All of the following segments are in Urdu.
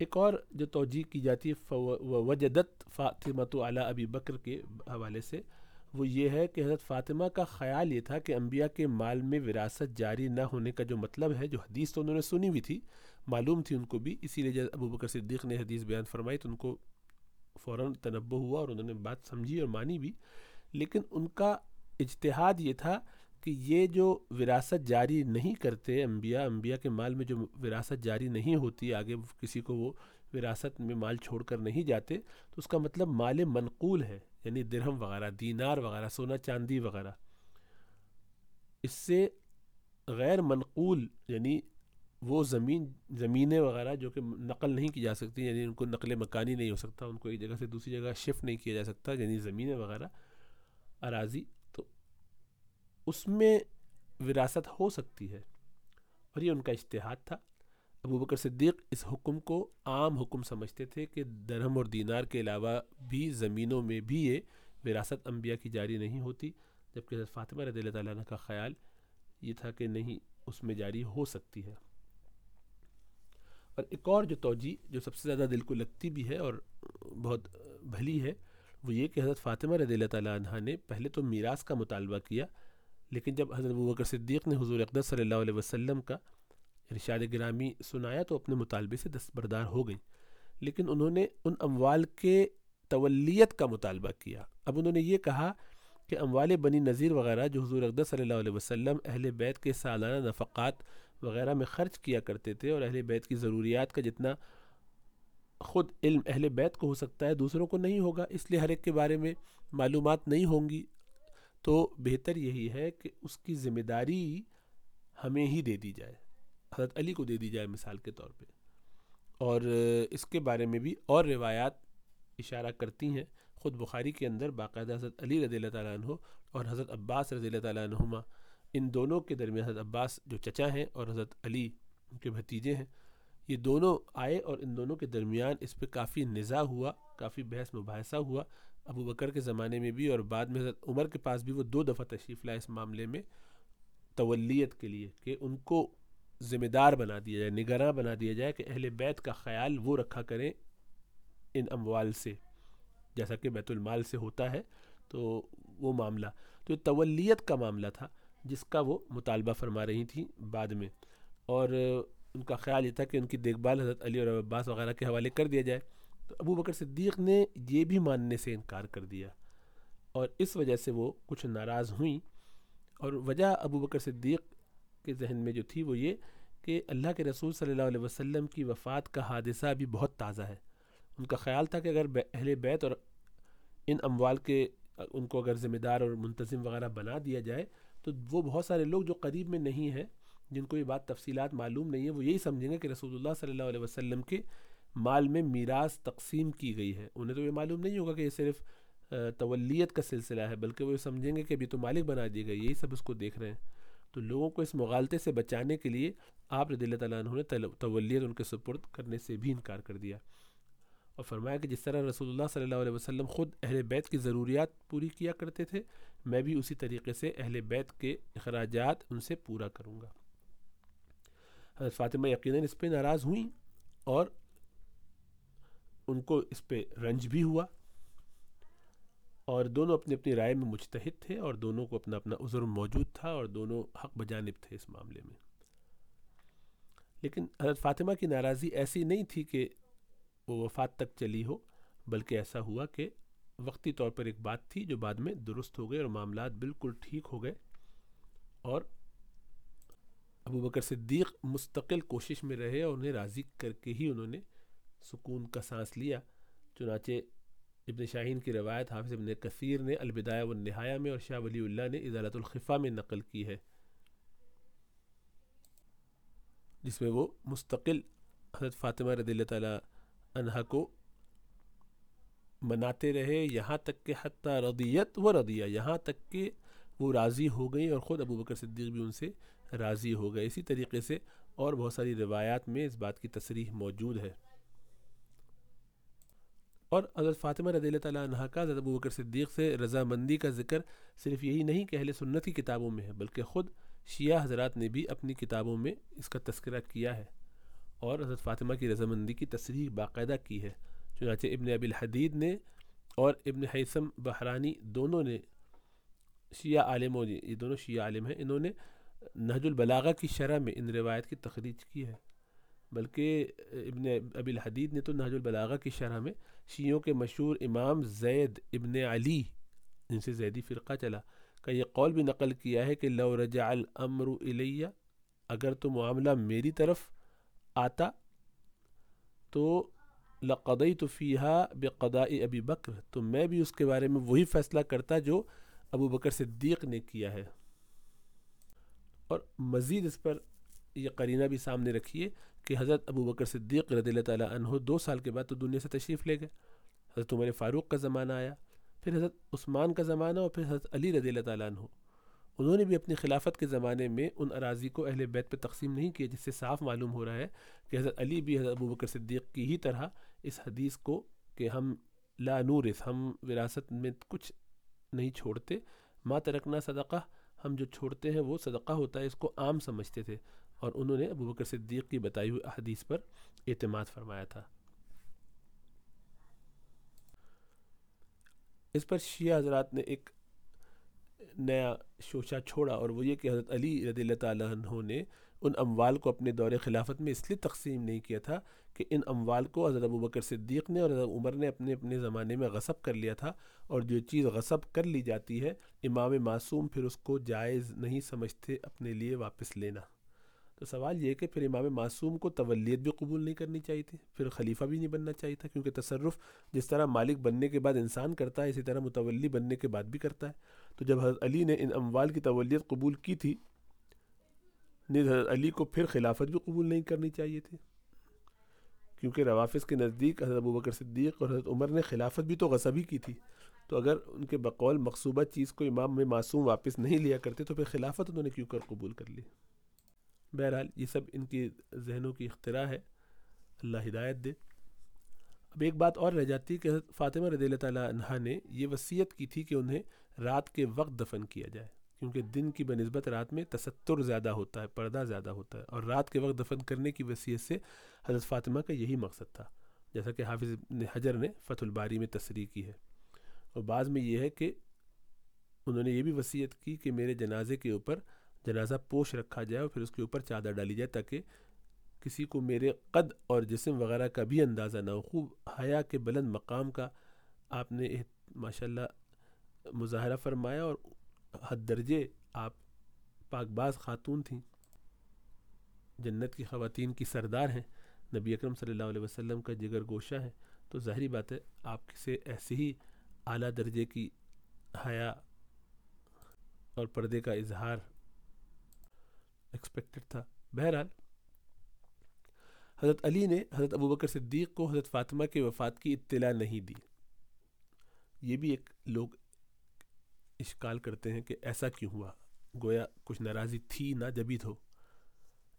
ایک اور جو توجہ کی جاتی ہے وجدت فاطمۃ علی ابی بکر کے حوالے سے، وہ یہ ہے کہ حضرت فاطمہ کا خیال یہ تھا کہ انبیاء کے مال میں وراثت جاری نہ ہونے کا جو مطلب ہے، جو حدیث تو انہوں نے سنی ہوئی تھی، معلوم تھی ان کو بھی۔ اسی لیے جب ابو بکر صدیق نے حدیث بیان فرمائی تو ان کو فوراً تنبع ہوا اور انہوں نے بات سمجھی اور مانی بھی۔ لیکن ان کا اجتہاد یہ تھا کہ یہ جو وراثت جاری نہیں کرتے انبیاء انبیاء کے مال میں جو وراثت جاری نہیں ہوتی، آگے کسی کو وہ وراثت میں مال چھوڑ کر نہیں جاتے، تو اس کا مطلب مال منقول ہے یعنی درہم وغیرہ، دینار وغیرہ، سونا چاندی وغیرہ۔ اس سے غیر منقول یعنی وہ زمین، زمینیں وغیرہ جو کہ نقل نہیں کی جا سکتی یعنی ان کو نقل مکانی نہیں ہو سکتا، ان کو ایک جگہ سے دوسری جگہ شفٹ نہیں کیا جا سکتا یعنی زمینیں وغیرہ، اراضی اس میں وراثت ہو سکتی ہے۔ اور یہ ان کا اشتہاد تھا۔ ابو بکر صدیق اس حکم کو عام حکم سمجھتے تھے کہ درہم اور دینار کے علاوہ بھی زمینوں میں بھی یہ وراثت انبیاء کی جاری نہیں ہوتی، جبکہ حضرت فاطمہ رضی اللہ تعالیٰ عنہ کا خیال یہ تھا کہ نہیں، اس میں جاری ہو سکتی ہے۔ اور ایک اور جو توجہ، جو سب سے زیادہ دل کو لگتی بھی ہے اور بہت بھلی ہے، وہ یہ کہ حضرت فاطمہ رضی اللہ تعالیٰ عنہ نے پہلے تو میراث کا مطالبہ کیا لیکن جب حضرت ابو بکر صدیق نے حضور اقدس صلی اللہ علیہ وسلم کا ارشاد گرامی سنایا تو اپنے مطالبے سے دستبردار ہو گئی لیکن انہوں نے ان اموال کے تولیت کا مطالبہ کیا۔ اب انہوں نے یہ کہا کہ اموال بنی نذیر وغیرہ جو حضور اقدس صلی اللہ علیہ وسلم اہل بیت کے سالانہ نفقات وغیرہ میں خرچ کیا کرتے تھے اور اہل بیت کی ضروریات کا جتنا خود علم اہل بیت کو ہو سکتا ہے دوسروں کو نہیں ہوگا۔ اس لیے ہر ایک کے بارے میں معلومات نہیں ہوں گی۔ تو بہتر یہی ہے کہ اس کی ذمہ داری ہمیں ہی دے دی جائے۔ حضرت علی کو دے دی جائے مثال کے طور پہ۔ اور اس کے بارے میں بھی اور روایات اشارہ کرتی ہیں۔ خود بخاری کے اندر باقاعدہ حضرت علی رضی اللہ تعالیٰ عنہ اور حضرت عباس رضی اللہ تعالیٰ عنہما، ان دونوں کے درمیان حضرت عباس جو چچا ہیں اور حضرت علی ان کے بھتیجے ہیں، یہ دونوں آئے اور ان دونوں کے درمیان اس پہ کافی نظا ہوا، کافی بحث مباحثہ ہوا۔ ابو بکر کے زمانے میں بھی اور بعد میں حضرت عمر کے پاس بھی وہ دو دفعہ تشریف لائے اس معاملے میں تولیت کے لیے کہ ان کو ذمہ دار بنا دیا جائے، نگراں بنا دیا جائے کہ اہل بیت کا خیال وہ رکھا کریں ان اموال سے، جیسا کہ بیت المال سے ہوتا ہے، تو وہ معاملہ۔ تو یہ تولیت کا معاملہ تھا جس کا وہ مطالبہ فرما رہی تھیں بعد میں۔ اور ان کا خیال یہ تھا کہ ان کی دیکھ بھال حضرت علی اور عباس وغیرہ کے حوالے کر دیا جائے۔ تو ابو بکر صدیق نے یہ بھی ماننے سے انکار کر دیا اور اس وجہ سے وہ کچھ ناراض ہوئیں اور وجہ ابو بکر صدیق کے ذہن میں جو تھی وہ یہ کہ اللہ کے رسول صلی اللہ علیہ وسلم کی وفات کا حادثہ بھی بہت تازہ ہے۔ ان کا خیال تھا کہ اگر اہل بیت اور ان اموال کے ان کو اگر ذمہ دار اور منتظم وغیرہ بنا دیا جائے تو وہ بہت سارے لوگ جو قریب میں نہیں ہیں، جن کو یہ بات تفصیلات معلوم نہیں ہے وہ یہی سمجھیں گے کہ رسول اللہ صلی اللہ علیہ وسلم کے مال میں میراث تقسیم کی گئی ہے۔ انہیں تو یہ معلوم نہیں ہوگا کہ یہ صرف تولیت کا سلسلہ ہے، بلکہ وہ یہ سمجھیں گے کہ ابھی تو مالک بنا دی گئی یہی سب اس کو دیکھ رہے ہیں۔ تو لوگوں کو اس مغالطے سے بچانے کے لیے آپ رضی اللہ تعالیٰ عنہ نے تولیت ان کے سپرد کرنے سے بھی انکار کر دیا۔ اور فرمایا کہ جس طرح رسول اللہ صلی اللہ علیہ وسلم خود اہل بیت کی ضروریات پوری کیا کرتے تھے، میں بھی اسی طریقے سے اہل بیت کے اخراجات ان سے پورا کروں گا۔ حضرت فاطمہ یقیناً اس پہ ناراض ہوئیں اور ان کو اس پہ رنج بھی ہوا اور دونوں اپنی اپنی رائے میں مجتہد تھے اور دونوں کو اپنا اپنا عذر موجود تھا اور دونوں حق بجانب تھے اس معاملے میں۔ لیکن حضرت فاطمہ کی ناراضی ایسی نہیں تھی کہ وہ وفات تک چلی ہو، بلکہ ایسا ہوا کہ وقتی طور پر ایک بات تھی جو بعد میں درست ہو گئے اور معاملات بالکل ٹھیک ہو گئے اور ابو بکر صدیق مستقل کوشش میں رہے اور انہیں راضی کر کے ہی انہوں نے سکون کا سانس لیا۔ چنانچہ ابن شاہین کی روایت حافظ ابن کثیر نے البدایہ و نہایہ میں اور شاہ ولی اللہ نے ادالت الخفا میں نقل کی ہے۔ جس میں وہ مستقل حضرت فاطمہ رضی اللہ تعالیٰ عنہ کو مناتے رہے، یہاں تک کہ حتیٰ رضیت و رضیہ، یہاں تک کہ وہ راضی ہو گئی اور خود ابو بکر صدیق بھی ان سے راضی ہو گئے۔ اسی طریقے سے اور بہت ساری روایات میں اس بات کی تصریح موجود ہے۔ اور حضرت فاطمہ رضی اللہ تعالیٰ عنہ کا، حضرت ابو بکر صدیق سے رضامندی کا ذکر صرف یہی نہیں کہ اہل سنت کی کتابوں میں ہے، بلکہ خود شیعہ حضرات نے بھی اپنی کتابوں میں اس کا تذکرہ کیا ہے اور حضرت فاطمہ کی رضامندی کی تصریح باقاعدہ کی ہے۔ چنانچہ ابن ابی الحدید نے اور ابن حیثم بحرانی دونوں نے شیعہ عالم و یہ دونوں شیعہ عالم ہیں، انہوں نے نہج البلاغہ کی شرح میں ان روایت کی تخریج کی ہے۔ بلکہ ابن ابی الحدید نے تو نہج البلاغہ کی شرح میں شیعوں کے مشہور امام زید ابن علی، جن سے زیدی فرقہ چلا، کا یہ قول بھی نقل کیا ہے کہ لو رجع الامر الیہ، اگر تو معاملہ میری طرف آتا تو لقدئی تو فیحہ بقداء ابی بکر، تو میں بھی اس کے بارے میں وہی فیصلہ کرتا جو ابو بکر صدیق نے کیا ہے۔ اور مزید اس پر یہ قرینہ بھی سامنے رکھیے۔ کہ حضرت ابو بکر صدیق رضی اللہ تعالیٰ عنہ دو سال کے بعد تو دنیا سے تشریف لے گئے۔ حضرت عمر فاروق کا زمانہ آیا، پھر حضرت عثمان کا زمانہ اور پھر حضرت علی رضی اللہ تعالیٰ عنہ۔ انہوں نے بھی اپنی خلافت کے زمانے میں ان اراضی کو اہل بیت پہ تقسیم نہیں کیا، جس سے صاف معلوم ہو رہا ہے کہ حضرت علی بھی حضرت ابو بکر صدیق کی ہی طرح اس حدیث کو کہ ہم لا نورث ہم وراثت میں کچھ نہیں چھوڑتے۔ ما ترکنا صدقہ، ہم جو چھوڑتے ہیں وہ صدقہ ہوتا ہے، اس کو عام سمجھتے تھے۔ اور انہوں نے ابو بکر صدیق کی بتائی ہوئی حدیث پر اعتماد فرمایا تھا۔ اس پر شیعہ حضرات نے ایک نیا شوشہ چھوڑا اور وہ یہ کہ حضرت علی رضی اللہ تعالیٰ عنہ نے ان اموال کو اپنے دور خلافت میں اس لیے تقسیم نہیں کیا تھا کہ ان اموال کو حضرت ابو بکر صدیق نے اور حضرت عمر نے اپنے اپنے زمانے میں غصب کر لیا تھا اور جو چیز غصب کر لی جاتی ہے، امام معصوم پھر اس کو جائز نہیں سمجھتے، اپنے لیے واپس لینا۔ تو سوال یہ کہ پھر امام معصوم کو تولیت بھی قبول نہیں کرنی چاہیے تھی، پھر خلیفہ بھی نہیں بننا چاہیے تھا، کیونکہ تصرف جس طرح مالک بننے کے بعد انسان کرتا ہے، اسی طرح متولی بننے کے بعد بھی کرتا ہے۔ تو جب حضرت علی نے ان اموال کی تولیت قبول کی تھی نیز حضرت علی کو پھر خلافت بھی قبول نہیں کرنی چاہیے تھی۔ کیونکہ روافظ کے نزدیک حضرت ابو بکر صدیق اور حضرت عمر نے خلافت بھی تو غصب ہی کی تھی۔ تو اگر ان کے بقول مقصوبہ چیز کو امام میں معصوم واپس نہیں لیا کرتے، تو پھر خلافت انہوں نے کیوں کر قبول کر لی؟ بہرحال یہ سب ان کی ذہنوں کی اختراع ہے۔ اللہ ہدایت دے۔ اب ایک بات اور رہ جاتی ہے کہ حضرت فاطمہ رضی اللہ تعالیٰ عنہ نے یہ وصیت کی تھی کہ انہیں رات کے وقت دفن کیا جائے، کیونکہ دن کی بنسبت رات میں تستر زیادہ ہوتا ہے، پردہ زیادہ ہوتا ہے، اور رات کے وقت دفن کرنے کی وصیت سے حضرت فاطمہ کا یہی مقصد تھا، جیسا کہ حافظ ابن حجر نے فتح الباری میں تصریح کی ہے۔ اور بعض میں یہ ہے کہ انہوں نے یہ بھی وصیت کی کہ میرے جنازے کے اوپر جنازہ پوش رکھا جائے اور پھر اس کے اوپر چادر ڈالی جائے تاکہ کسی کو میرے قد اور جسم وغیرہ کا بھی اندازہ نہ ہو۔ خوب حیا کے بلند مقام کا آپ نے ماشاء اللہ مظاہرہ فرمایا اور حد درجے آپ پاک باز خاتون تھیں۔ جنت کی خواتین کی سردار ہیں۔ نبی اکرم صلی اللہ علیہ وسلم کا جگر گوشہ ہے۔ تو ظاہری بات ہے آپ سے ایسی ہی اعلیٰ درجے کی حیا اور پردے کا اظہار ایکسپیکٹڈ تھا۔ بہرحال، حضرت علی نے حضرت ابو بکر صدیق کو حضرت فاطمہ کے وفات کی اطلاع نہیں دی۔ یہ بھی ایک لوگ اشکال کرتے ہیں کہ ایسا کیوں ہوا۔ گویا کچھ ناراضی تھی نہ جبھی تو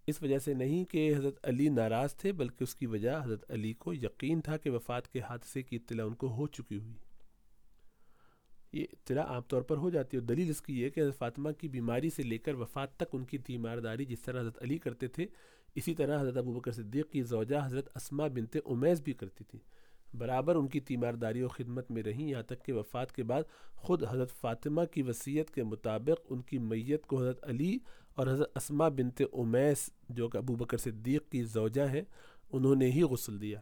اس وجہ سے نہیں کہ حضرت علی ناراض تھے، بلکہ اس کی وجہ حضرت علی کو یقین تھا کہ وفات کے حادثے کی اطلاع ان کو ہو چکی ہوئی۔ یہ اطلاع عام طور پر ہو جاتی ہے اور دلیل اس کی یہ کہ حضرت فاطمہ کی بیماری سے لے کر وفات تک ان کی تیمارداری جس طرح حضرت علی کرتے تھے، اسی طرح حضرت ابو بکر صدیق کی زوجہ حضرت اسما بنت امیز بھی کرتی تھی۔ برابر ان کی تیمارداری و خدمت میں رہیں یہاں تک کہ وفات کے بعد خود حضرت فاطمہ کی وصیت کے مطابق ان کی میت کو حضرت علی اور حضرت اسما بنت امیس جو کہ ابو بکر صدیق کی زوجہ ہیں، انہوں نے ہی غسل دیا۔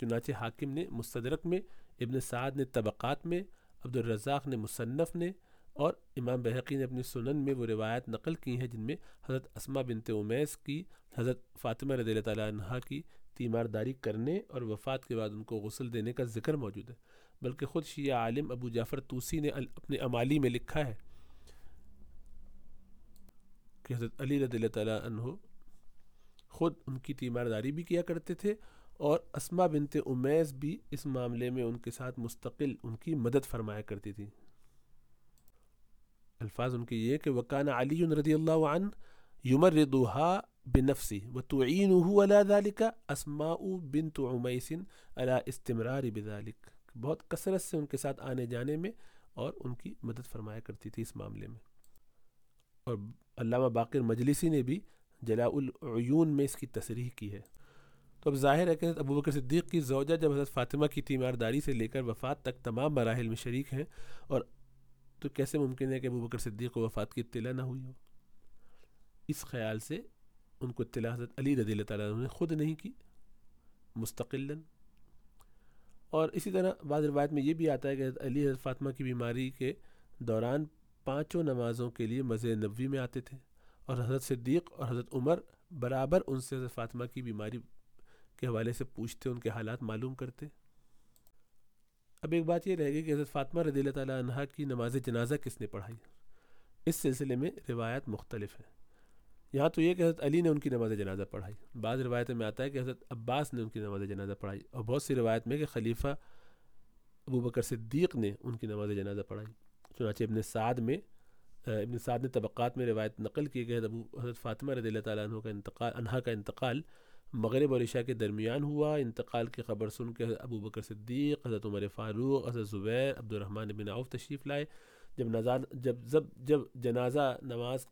چنانچہ حاکم نے مستدرک میں، ابن سعد نے طبقات میں عبد الرزاق نے مصنف نے اور امام بحقی نے اپنی سنن میں وہ روایت نقل کی ہیں جن میں حضرت اسما بنت امیس کی، حضرت فاطمہ رضی اللہ تعالیٰ عنہ کی تیمارداری کرنے اور وفات کے بعد ان کو غسل دینے کا ذکر موجود ہے۔ بلکہ خود شیعہ عالم ابو جعفر توسی نے اپنے امالی میں لکھا ہے کہ حضرت علی رضی اللہ تعالیٰ عنہ خود ان کی تیمارداری بھی کیا کرتے تھے اور اسما بنت امیز بھی اس معاملے میں ان کے ساتھ مستقل ان کی مدد فرمایا کرتی تھی۔ الفاظ ان کے یہ کہ وکان علی رضی اللہ عنہ یمر ردوہا بنفسی و تعین علا ذالک اسماء بنت عمیسن علا استمرار بذالک۔ بہت کثرت سے ان کے ساتھ آنے جانے میں اور ان کی مدد فرمایا کرتی تھی اس معاملے میں۔ اور علامہ باقر مجلسی نے بھی جلاء العیون میں اس کی تصریح کی ہے۔ تو اب ظاہر ہے کہ حضرت ابو بکر صدیق کی زوجہ جب حضرت فاطمہ کی تیمارداری سے لے کر وفات تک تمام مراحل میں شریک ہیں اور تو کیسے ممکن ہے کہ ابو بکر صدیق کو وفات کی اطلاع نہ ہوئی ہو؟ اس خیال سے ان کو اطلاع حضرت علی رضی اللہ تعالیٰ نے خود نہیں کی مستقل اور اسی طرح بعض روایت میں یہ بھی آتا ہے کہ حضرت علی، حضرت فاطمہ کی بیماری کے دوران پانچوں نمازوں کے لیے مسجد نبوی میں آتے تھے اور حضرت صدیق اور حضرت عمر برابر ان سے حضرت فاطمہ کی بیماری کے حوالے سے پوچھتے ان کے حالات معلوم کرتے اب ایک بات یہ رہے گی کہ حضرت فاطمہ رضی اللہ تعالیٰ عنہ کی نماز جنازہ کس نے پڑھائی؟ اس سلسلے میں روایات مختلف ہیں۔ یہاں تو یہ کہ حضرت علی نے ان کی نماز جنازہ پڑھائی۔ بعض روایتوں میں آتا ہے کہ حضرت عباس نے ان کی نماز جنازہ پڑھائی۔ اور بہت سی روایت میں کہ خلیفہ ابو بکر صدیق نے ان کی نماز جنازہ پڑھائی۔ چنانچہ ابن سعد میں ابن سعد نے طبقات میں روایت نقل کی کہ ابو، حضرت فاطمہ رضی اللہ تعالیٰ عنہ کا انتقال انہا کا انتقال مغرب اور عشاء کے درمیان ہوا۔ انتقال کی خبر سن کے ابو بکر صدیق، حضرت عمر فاروق، حضرت زبیر عبد الرحمٰن بن عوف تشریف لائے۔ جب نزاد جب جب جب جنازہ نماز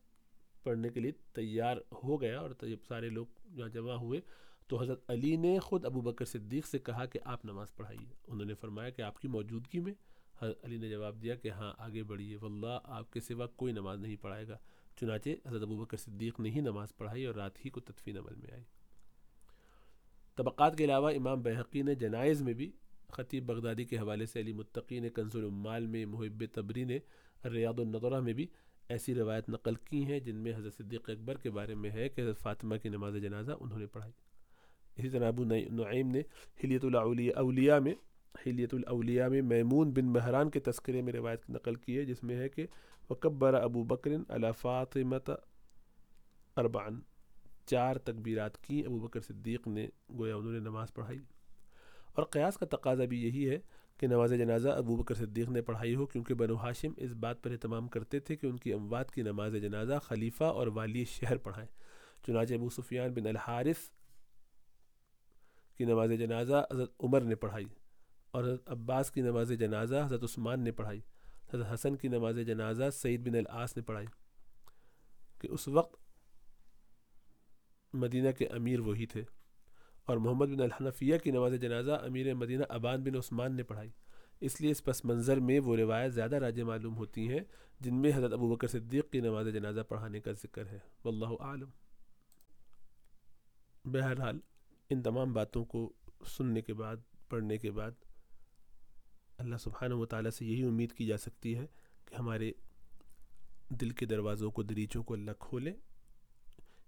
پڑھنے کے لیے تیار ہو گیا اور جب سارے لوگ جہاں جمع ہوئے، تو حضرت علی نے خود ابو بکر صدیق سے کہا کہ آپ نماز پڑھائیے۔ انہوں نے فرمایا کہ آپ کی موجودگی میں۔ حضرت علی نے جواب دیا کہ ہاں آگے بڑھیے۔ واللہ، آپ کے سوا کوئی نماز نہیں پڑھائے گا۔ چنانچہ حضرت ابو بکر صدیق نے ہی نماز پڑھائی اور رات ہی کو تدفین عمل میں آئی۔ طبقات کے علاوہ امام بحقی نے جنائز میں بھی خطیب بغدادی کے حوالے سے علی متقی نے کنز العمال میں محب تبری نے ریاض النظرہ میں بھی ایسی روایت نقل کی ہیں جن میں حضرت صدیق اکبر کے بارے میں ہے کہ حضرت فاطمہ کی نماز جنازہ انہوں نے پڑھائی۔ اسی طرح ابو نعیم نے حلیت الاولیاء میں حلیت الاولیاء میں میمون بن مہران کے تذکرے میں روایت نقل کی ہے جس میں ہے کہ وکبر ابو بکر علی فاطمت اربعن چار تکبیرات کی ابو بکر صدیق نے گویا انہوں نے نماز پڑھائی۔ اور قیاس کا تقاضا بھی یہی ہے کہ نماز جنازہ ابو بکر صدیق نے پڑھائی ہو، کیونکہ بنو ہاشم اس بات پر اہتمام کرتے تھے کہ ان کی اموات کی نماز جنازہ خلیفہ اور والی شہر پڑھائیں۔ چنانچہ ابو سفیان بن الحارث کی نماز جنازہ حضرت عمر نے پڑھائی اور حضرت عباس کی نماز جنازہ حضرت عثمان نے پڑھائی۔ حضرت حسن کی نماز جنازہ سعید بن العاص نے پڑھائی۔ کہ اس وقت مدینہ کے امیر وہی تھے۔ اور محمد بن الحنفیہ کی نماز جنازہ امیر مدینہ ابان بن عثمان نے پڑھائی۔ اس لیے اس پس منظر میں وہ روایت زیادہ راج معلوم ہوتی ہیں، جن میں حضرت ابو بکر صدیق کی نماز جنازہ پڑھانے کا ذکر ہے۔ واللہ عالم بہرحال، ان تمام باتوں کو سننے کے بعد، پڑھنے کے بعد اللہ سبحانہ و تعالیٰ سے یہی امید کی جا سکتی ہے کہ ہمارے دل کے دروازوں کو، دریچوں کو اللہ کھولے۔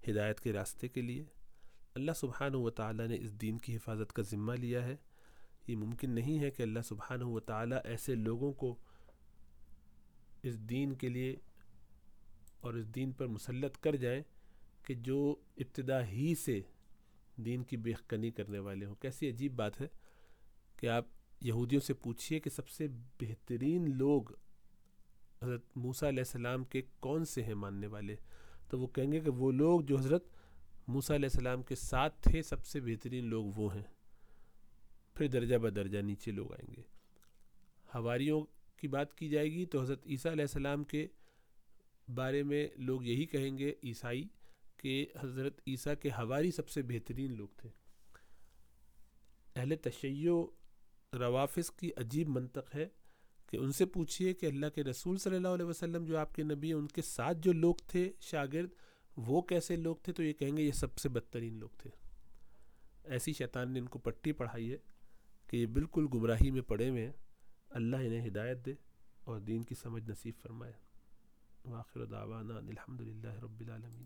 ہدایت کے راستے کے لیے۔ اللہ سبحانہ و تعالیٰ نے اس دین کی حفاظت کا ذمہ لیا ہے۔ یہ ممکن نہیں ہے کہ اللہ سبحانہ و تعالیٰ ایسے لوگوں کو اس دین کے لیے اور اس دین پر مسلط کر جائیں کہ جو ابتدا ہی سے دین کی بےخنی کرنے والے ہوں۔ کیسی عجیب بات ہے کہ آپ یہودیوں سے پوچھئے کہ سب سے بہترین لوگ حضرت موسیٰ علیہ السلام کے کون سے ہیں ماننے والے؟ تو وہ کہیں گے کہ وہ لوگ جو حضرت موسیٰ علیہ السلام کے ساتھ تھے، سب سے بہترین لوگ وہ ہیں۔ پھر درجہ بدرجہ نیچے لوگ آئیں گے۔ ہواریوں کی بات کی جائے گی تو حضرت عیسیٰ علیہ السلام کے بارے میں لوگ یہی کہیں گے، عیسائی، کہ حضرت عیسیٰ کے ہواری سب سے بہترین لوگ تھے۔ اہل تشیع روافظ کی عجیب منطق ہے کہ ان سے پوچھئے کہ اللہ کے رسول صلی اللہ علیہ وسلم جو آپ کے نبی ہیں، ان کے ساتھ جو لوگ تھے شاگرد، وہ کیسے لوگ تھے؟ تو یہ کہیں گے یہ سب سے بدترین لوگ تھے۔ ایسی شیطان نے ان کو پٹی پڑھائی ہے کہ یہ بالکل گمراہی میں پڑے ہوئے ہیں۔ اللہ انہیں ہدایت دے اور دین کی سمجھ نصیب فرمائے۔ واخر دعوانا الحمد للہ رب العالمین۔